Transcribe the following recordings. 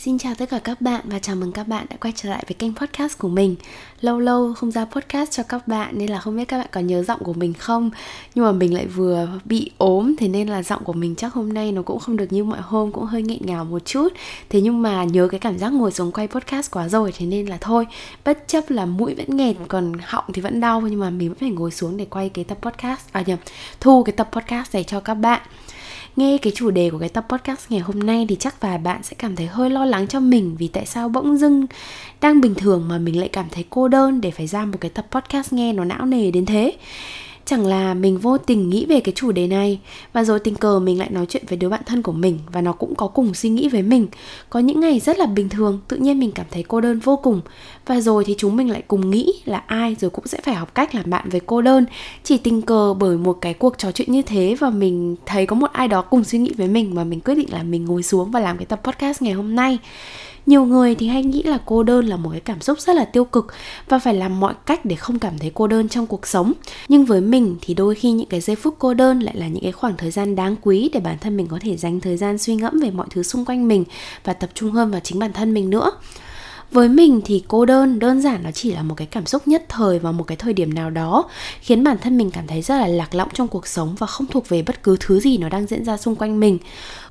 Xin chào tất cả các bạn và chào mừng các bạn đã quay trở lại với kênh podcast của mình. Lâu lâu không ra podcast cho các bạn nên là không biết các bạn có nhớ giọng của mình không? Nhưng mà mình lại vừa bị ốm thế nên là giọng của mình chắc hôm nay nó cũng không được như mọi hôm cũng hơi nghẹn ngào một chút. Thế nhưng mà nhớ cái cảm giác ngồi xuống quay podcast quá rồi thế nên là thôi. Bất chấp là mũi vẫn nghẹt còn họng thì vẫn đau nhưng mà mình vẫn phải ngồi xuống để quay cái tập podcast À nhầm, thu cái tập podcast này cho các bạn. Nghe cái chủ đề của cái tập podcast ngày hôm nay thì chắc vài bạn sẽ cảm thấy hơi lo lắng cho mình vì tại sao bỗng dưng đang bình thường mà mình lại cảm thấy cô đơn để phải ra một cái tập podcast nghe nó não nề đến thế chẳng là mình vô tình nghĩ về cái chủ đề này, và rồi tình cờ mình lại nói chuyện với đứa bạn thân của mình, và nó cũng có cùng suy nghĩ với mình. Có những ngày rất là bình thường, tự nhiên mình cảm thấy cô đơn vô cùng. Và rồi thì chúng mình lại cùng nghĩ là ai rồi cũng sẽ phải học cách làm bạn với cô đơn. Chỉ tình cờ bởi một cái cuộc trò chuyện như thế và mình thấy có một ai đó cùng suy nghĩ với mình và mình quyết định là mình ngồi xuống và làm cái tập podcast ngày hôm nay nhiều người thì hay nghĩ là cô đơn là một cái cảm xúc rất là tiêu cực và phải làm mọi cách để không cảm thấy cô đơn trong cuộc sống. Nhưng với mình thì đôi khi những cái giây phút cô đơn lại là những cái khoảng thời gian đáng quý để bản thân mình có thể dành thời gian suy ngẫm về mọi thứ xung quanh mình và tập trung hơn vào chính bản thân mình nữa với mình thì cô đơn đơn giản nó chỉ là một cái cảm xúc nhất thời vào một cái thời điểm nào đó, khiến bản thân mình cảm thấy rất là lạc lõng trong cuộc sống và không thuộc về bất cứ thứ gì nó đang diễn ra xung quanh mình.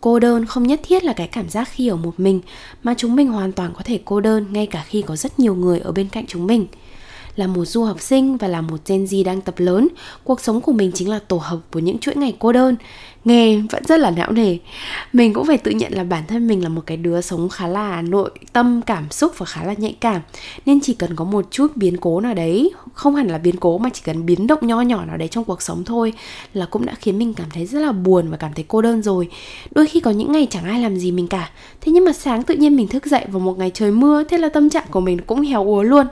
Cô đơn không nhất thiết là cái cảm giác khi ở một mình, mà chúng mình hoàn toàn có thể cô đơn ngay cả khi có rất nhiều người ở bên cạnh chúng mình là một du học sinh và là một Gen Z đang tập lớn, cuộc sống của mình chính là tổ hợp của những chuỗi ngày cô đơn. Nghe vẫn rất là não nề. Mình cũng phải tự nhận là bản thân mình là một cái đứa sống khá là nội tâm cảm xúc và khá là nhạy cảm. Nên chỉ cần có một chút biến cố nào đấy không hẳn là biến cố mà chỉ cần biến động nho nhỏ nào đấy trong cuộc sống thôi là cũng đã khiến mình cảm thấy rất là buồn và cảm thấy cô đơn rồi. Đôi khi có những ngày chẳng ai làm gì mình cả. Thế nhưng mà sáng tự nhiên mình thức dậy vào một ngày trời mưa thế là tâm trạng của mình cũng héo úa luôn.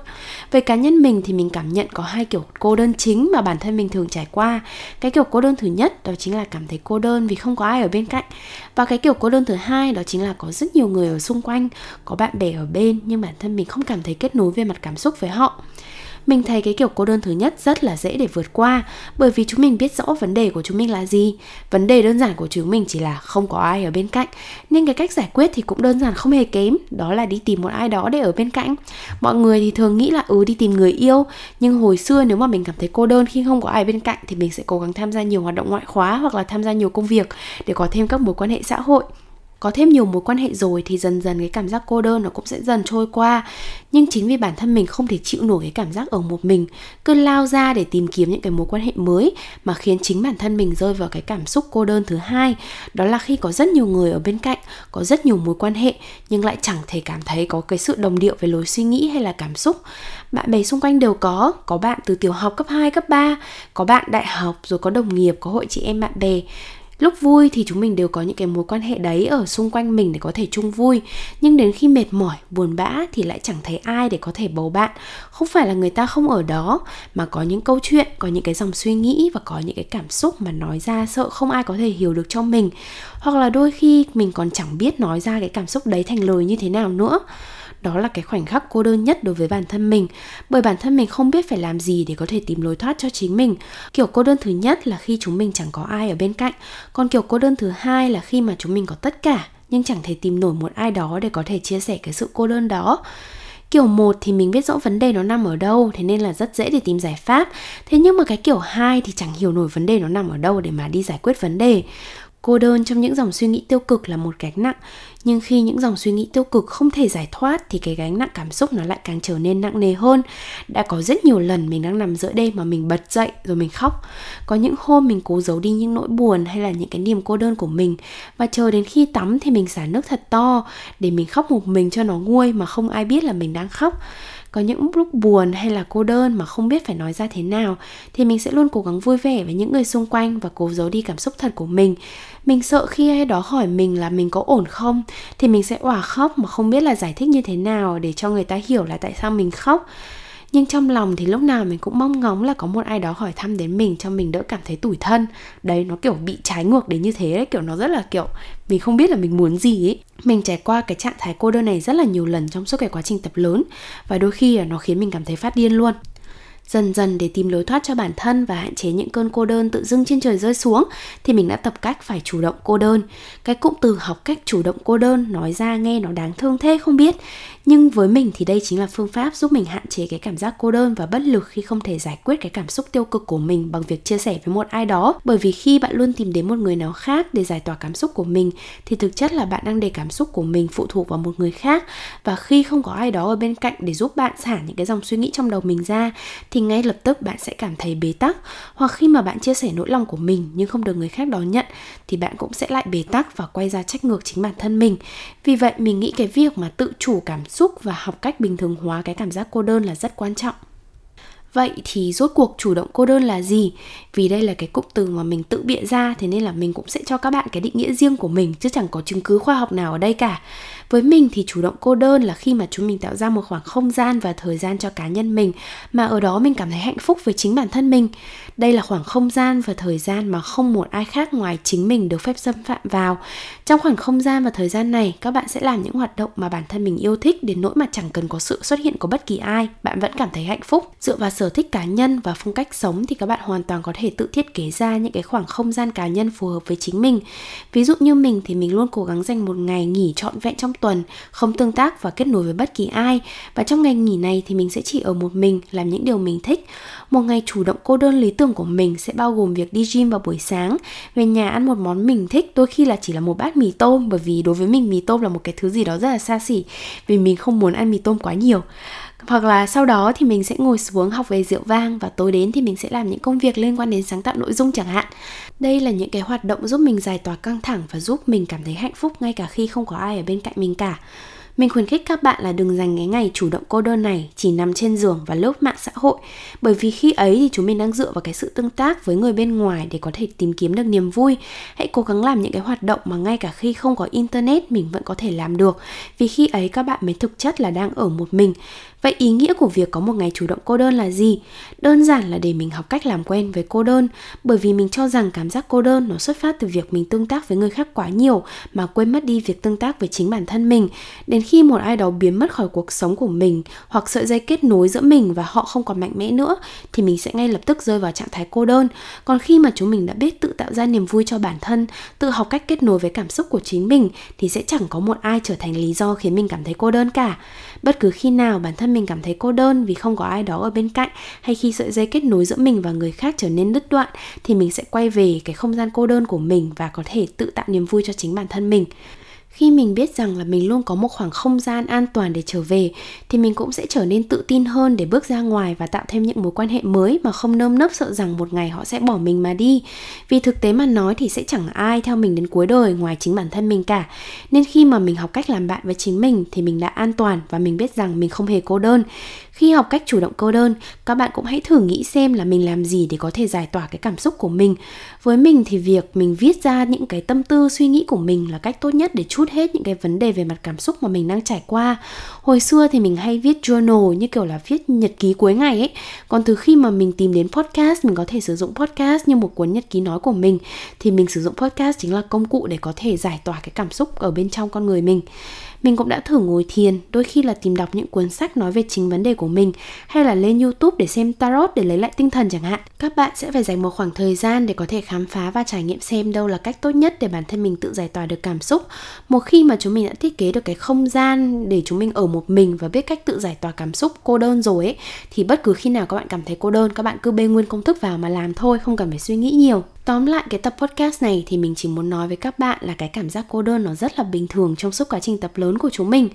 Về cá nhân mình mình thì mình cảm nhận có hai kiểu cô đơn chính mà bản thân mình thường trải qua. Cái kiểu cô đơn thứ nhất, đó chính là cảm thấy cô đơn vì không có ai ở bên cạnh. Và cái kiểu cô đơn thứ hai, đó chính là có rất nhiều người ở xung quanh, có bạn bè ở bên, nhưng bản thân mình không cảm thấy kết nối về mặt cảm xúc với họ mình thấy cái kiểu cô đơn thứ nhất rất là dễ để vượt qua, bởi vì chúng mình biết rõ vấn đề của chúng mình là gì. Vấn đề đơn giản của chúng mình chỉ là không có ai ở bên cạnh. Nên cái cách giải quyết thì cũng đơn giản không hề kém, đó là đi tìm một ai đó để ở bên cạnh. Mọi người thì thường nghĩ là ừ đi tìm người yêu, nhưng hồi xưa nếu mà mình cảm thấy cô đơn khi không có ai bên cạnh thì mình sẽ cố gắng tham gia nhiều hoạt động ngoại khóa hoặc là tham gia nhiều công việc để có thêm các mối quan hệ xã hội có thêm nhiều mối quan hệ rồi thì dần dần cái cảm giác cô đơn nó cũng sẽ dần trôi qua. Nhưng chính vì bản thân mình không thể chịu nổi cái cảm giác ở một mình cứ lao ra để tìm kiếm những cái mối quan hệ mới mà khiến chính bản thân mình rơi vào cái cảm xúc cô đơn thứ hai. Đó là khi có rất nhiều người ở bên cạnh có rất nhiều mối quan hệ nhưng lại chẳng thể cảm thấy có cái sự đồng điệu về lối suy nghĩ hay là cảm xúc. Bạn bè xung quanh đều có có bạn từ tiểu học cấp 2, cấp 3 có bạn đại học rồi có đồng nghiệp có hội chị em bạn bè lúc vui thì chúng mình đều có những cái mối quan hệ đấy ở xung quanh mình để có thể chung vui. Nhưng đến khi mệt mỏi, buồn bã thì lại chẳng thấy ai để có thể bầu bạn. Không phải là người ta không ở đó, mà có những câu chuyện, có những cái dòng suy nghĩ và có những cái cảm xúc mà nói ra sợ không ai có thể hiểu được cho mình. Hoặc là đôi khi mình còn chẳng biết nói ra cái cảm xúc đấy thành lời như thế nào nữa đó là cái khoảnh khắc cô đơn nhất đối với bản thân mình. Bởi bản thân mình không biết phải làm gì để có thể tìm lối thoát cho chính mình. Kiểu cô đơn thứ nhất là khi chúng mình chẳng có ai ở bên cạnh. Còn kiểu cô đơn thứ hai là khi mà chúng mình có tất cả, nhưng chẳng thể tìm nổi một ai đó để có thể chia sẻ cái sự cô đơn đó. Kiểu một thì mình biết rõ vấn đề nó nằm ở đâu, thế nên là rất dễ để tìm giải pháp. Thế nhưng mà cái kiểu hai thì chẳng hiểu nổi vấn đề nó nằm ở đâu để mà đi giải quyết vấn đề cô đơn trong những dòng suy nghĩ tiêu cực là một gánh nặng. Nhưng khi những dòng suy nghĩ tiêu cực không thể giải thoát, thì cái gánh nặng cảm xúc nó lại càng trở nên nặng nề hơn. Đã có rất nhiều lần mình đang nằm giữa đêm mà mình bật dậy rồi mình khóc. Có những hôm mình cố giấu đi những nỗi buồn hay là những cái niềm cô đơn của mình. Và chờ đến khi tắm thì mình xả nước thật to để mình khóc một mình cho nó nguôi mà không ai biết là mình đang khóc có những lúc buồn hay là cô đơn mà không biết phải nói ra thế nào, thì mình sẽ luôn cố gắng vui vẻ với những người xung quanh và cố giấu đi cảm xúc thật của mình. Mình sợ khi ai đó hỏi mình là mình có ổn không, thì mình sẽ òa khóc mà không biết là giải thích như thế nào để cho người ta hiểu là tại sao mình khóc nhưng trong lòng thì lúc nào mình cũng mong ngóng là có một ai đó hỏi thăm đến mình cho mình đỡ cảm thấy tủi thân đấy, nó kiểu bị trái ngược đến như thế đấy kiểu nó rất là kiểu mình không biết là mình muốn gì ấy mình trải qua cái trạng thái cô đơn này rất là nhiều lần trong suốt cái quá trình tập lớn và đôi khi là nó khiến mình cảm thấy phát điên luôn Dần dần để tìm lối thoát cho bản thân và hạn chế những cơn cô đơn tự dưng trên trời rơi xuống thì mình đã tập cách phải chủ động cô đơn. Cái cụm từ học cách chủ động cô đơn nói ra nghe nó đáng thương thế, không biết. Nhưng với mình thì đây chính là phương pháp giúp mình hạn chế cái cảm giác cô đơn và bất lực khi không thể giải quyết cái cảm xúc tiêu cực của mình bằng việc chia sẻ với một ai đó. Bởi vì khi bạn luôn tìm đến một người nào khác để giải tỏa cảm xúc của mình, thì thực chất là bạn đang để cảm xúc của mình phụ thuộc vào một người khác. Và khi không có ai đó ở bên cạnh để giúp bạn xả những cái dòng suy nghĩ trong đầu mình ra, thì ngay lập tức bạn sẽ cảm thấy bế tắc. Hoặc khi mà bạn chia sẻ nỗi lòng của mình nhưng không được người khác đón nhận, thì bạn cũng sẽ lại bế tắc và quay ra trách ngược chính bản thân mình. Vì vậy, mình nghĩ cái việc mà tự chủ cảm xúc và học cách bình thường hóa cái cảm giác cô đơn là rất quan trọng Vậy thì rốt cuộc chủ động cô đơn là gì? Vì đây là cái cụm từ mà mình tự bịa ra, Thế nên là mình cũng sẽ cho các bạn cái định nghĩa riêng của mình, Chứ chẳng có chứng cứ khoa học nào ở đây cả với mình thì chủ động cô đơn là khi mà chúng mình tạo ra một khoảng không gian và thời gian cho cá nhân mình, mà ở đó mình cảm thấy hạnh phúc với chính bản thân mình. Đây là khoảng không gian và thời gian mà không một ai khác ngoài chính mình được phép xâm phạm vào. Trong khoảng không gian và thời gian này, các bạn sẽ làm những hoạt động mà bản thân mình yêu thích đến nỗi mà chẳng cần có sự xuất hiện của bất kỳ ai, bạn vẫn cảm thấy hạnh phúc. Dựa vào sở thích cá nhân và phong cách sống thì các bạn hoàn toàn có thể tự thiết kế ra những cái khoảng không gian cá nhân phù hợp với chính mình. Ví dụ như mình thì mình luôn cố gắng dành một ngày nghỉ trọn vẹn trong tuần, không tương tác và kết nối với bất kỳ ai. Và trong ngày nghỉ này thì mình sẽ chỉ ở một mình, làm những điều mình thích. Một ngày chủ động cô đơn lý tưởng của mình sẽ bao gồm việc đi gym vào buổi sáng, về nhà ăn một món mình thích, đôi khi là chỉ là một bát mì tôm, bởi vì đối với mình mì tôm là một cái thứ gì đó rất là xa xỉ, vì mình không muốn ăn mì tôm quá nhiều hoặc là sau đó thì mình sẽ ngồi xuống học về rượu vang và tối đến thì mình sẽ làm những công việc liên quan đến sáng tạo nội dung chẳng hạn. Đây là những cái hoạt động giúp mình giải tỏa căng thẳng và giúp mình cảm thấy hạnh phúc ngay cả khi không có ai ở bên cạnh mình cả mình khuyến khích các bạn là đừng dành cái ngày chủ động cô đơn này chỉ nằm trên giường và lướt mạng xã hội bởi vì khi ấy thì chúng mình đang dựa vào cái sự tương tác với người bên ngoài để có thể tìm kiếm được niềm vui. Hãy cố gắng làm những cái hoạt động mà ngay cả khi không có internet mình vẫn có thể làm được vì khi ấy các bạn mới thực chất là đang ở một mình. Vậy ý nghĩa của việc có một ngày chủ động cô đơn là gì? Đơn giản là để mình học cách làm quen với cô đơn bởi vì mình cho rằng cảm giác cô đơn nó xuất phát từ việc mình tương tác với người khác quá nhiều mà quên mất đi việc tương tác với chính bản thân mình. Đến khi một ai đó biến mất khỏi cuộc sống của mình hoặc sợi dây kết nối giữa mình và họ không còn mạnh mẽ nữa thì mình sẽ ngay lập tức rơi vào trạng thái cô đơn. Còn khi mà chúng mình đã biết tự tạo ra niềm vui cho bản thân, tự học cách kết nối với cảm xúc của chính mình thì sẽ chẳng có một ai trở thành lý do khiến mình cảm thấy cô đơn cả. Bất cứ khi nào bản thân mình cảm thấy cô đơn vì không có ai đó ở bên cạnh hay khi sợi dây kết nối giữa mình và người khác trở nên đứt đoạn thì mình sẽ quay về cái không gian cô đơn của mình và có thể tự tạo niềm vui cho chính bản thân mình khi mình biết rằng là mình luôn có một khoảng không gian an toàn để trở về, thì mình cũng sẽ trở nên tự tin hơn để bước ra ngoài và tạo thêm những mối quan hệ mới mà không nơm nớp sợ rằng một ngày họ sẽ bỏ mình mà đi. Vì thực tế mà nói thì sẽ chẳng ai theo mình đến cuối đời ngoài chính bản thân mình cả. Nên khi mà mình học cách làm bạn với chính mình thì mình đã an toàn và mình biết rằng mình không hề cô đơn khi học cách chủ động cô đơn, các bạn cũng hãy thử nghĩ xem là mình làm gì để có thể giải tỏa cái cảm xúc của mình. Với mình thì việc mình viết ra những cái tâm tư, suy nghĩ của mình là cách tốt nhất để chút hết những cái vấn đề về mặt cảm xúc mà mình đang trải qua. Hồi xưa thì mình hay viết journal như kiểu là viết nhật ký cuối ngày ấy. Còn từ khi mà mình tìm đến podcast, mình có thể sử dụng podcast như một cuốn nhật ký nói của mình, thì mình sử dụng podcast chính là công cụ để có thể giải tỏa cái cảm xúc ở bên trong con người mình mình cũng đã thử ngồi thiền, đôi khi là tìm đọc những cuốn sách nói về chính vấn đề của mình hay là lên YouTube để xem tarot để lấy lại tinh thần chẳng hạn. Các bạn sẽ phải dành một khoảng thời gian để có thể khám phá và trải nghiệm xem đâu là cách tốt nhất để bản thân mình tự giải tỏa được cảm xúc. Một khi mà chúng mình đã thiết kế được cái không gian để chúng mình ở một mình và biết cách tự giải tỏa cảm xúc cô đơn rồi ấy thì bất cứ khi nào các bạn cảm thấy cô đơn các bạn cứ bê nguyên công thức vào mà làm thôi, không cần phải suy nghĩ nhiều. Tóm lại cái tập podcast này thì mình chỉ muốn nói với các bạn là cái cảm giác cô đơn nó rất là bình thường trong suốt quá trình tập lớn của chúng mình.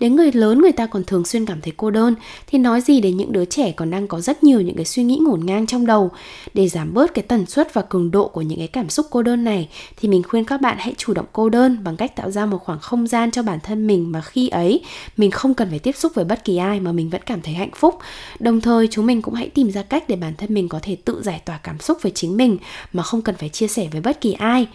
Đến người lớn người ta còn thường xuyên cảm thấy cô đơn, thì nói gì đến những đứa trẻ còn đang có rất nhiều những cái suy nghĩ ngổn ngang trong đầu. Để giảm bớt cái tần suất và cường độ của những cái cảm xúc cô đơn này, thì mình khuyên các bạn hãy chủ động cô đơn bằng cách tạo ra một khoảng không gian cho bản thân mình mà khi ấy, mình không cần phải tiếp xúc với bất kỳ ai mà mình vẫn cảm thấy hạnh phúc. Đồng thời, chúng mình cũng hãy tìm ra cách để bản thân mình có thể tự giải tỏa cảm xúc với chính mình mà không không cần phải chia sẻ với bất kỳ ai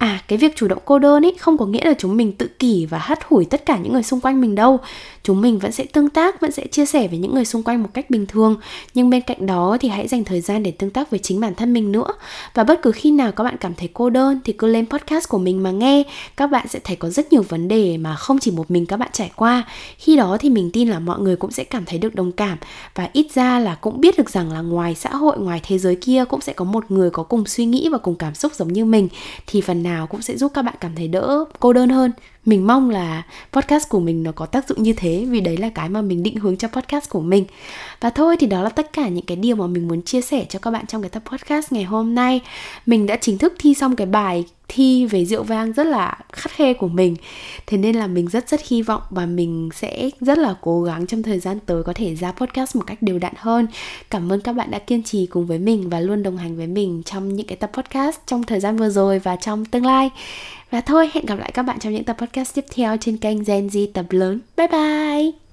à cái việc chủ động cô đơn ấy không có nghĩa là chúng mình tự kỷ và hắt hủi tất cả những người xung quanh mình đâu. Chúng mình vẫn sẽ tương tác, vẫn sẽ chia sẻ với những người xung quanh một cách bình thường. Nhưng bên cạnh đó thì hãy dành thời gian để tương tác với chính bản thân mình nữa. Và bất cứ khi nào các bạn cảm thấy cô đơn thì cứ lên podcast của mình mà nghe. Các bạn sẽ thấy có rất nhiều vấn đề mà không chỉ một mình các bạn trải qua. Khi đó thì mình tin là mọi người cũng sẽ cảm thấy được đồng cảm. Và ít ra là cũng biết được rằng là ngoài xã hội, ngoài thế giới kia cũng sẽ có một người có cùng suy nghĩ và cùng cảm xúc giống như mình. Thì phần nào nào cũng sẽ giúp các bạn cảm thấy đỡ cô đơn hơn mình mong là podcast của mình nó có tác dụng như thế, vì đấy là cái mà mình định hướng cho podcast của mình. Và thôi thì đó là tất cả những cái điều mà mình muốn chia sẻ cho các bạn trong cái tập podcast ngày hôm nay. Mình đã chính thức thi xong cái bài thi về rượu vang rất là khắt khe của mình. Thế nên là mình rất rất hy vọng và mình sẽ rất là cố gắng trong thời gian tới có thể ra podcast một cách đều đặn hơn. Cảm ơn các bạn đã kiên trì cùng với mình và luôn đồng hành với mình trong những cái tập podcast trong thời gian vừa rồi và trong tương lai và thôi, hẹn gặp lại các bạn trong những tập podcast tiếp theo trên kênh Gen Z tập lớn. Bye bye!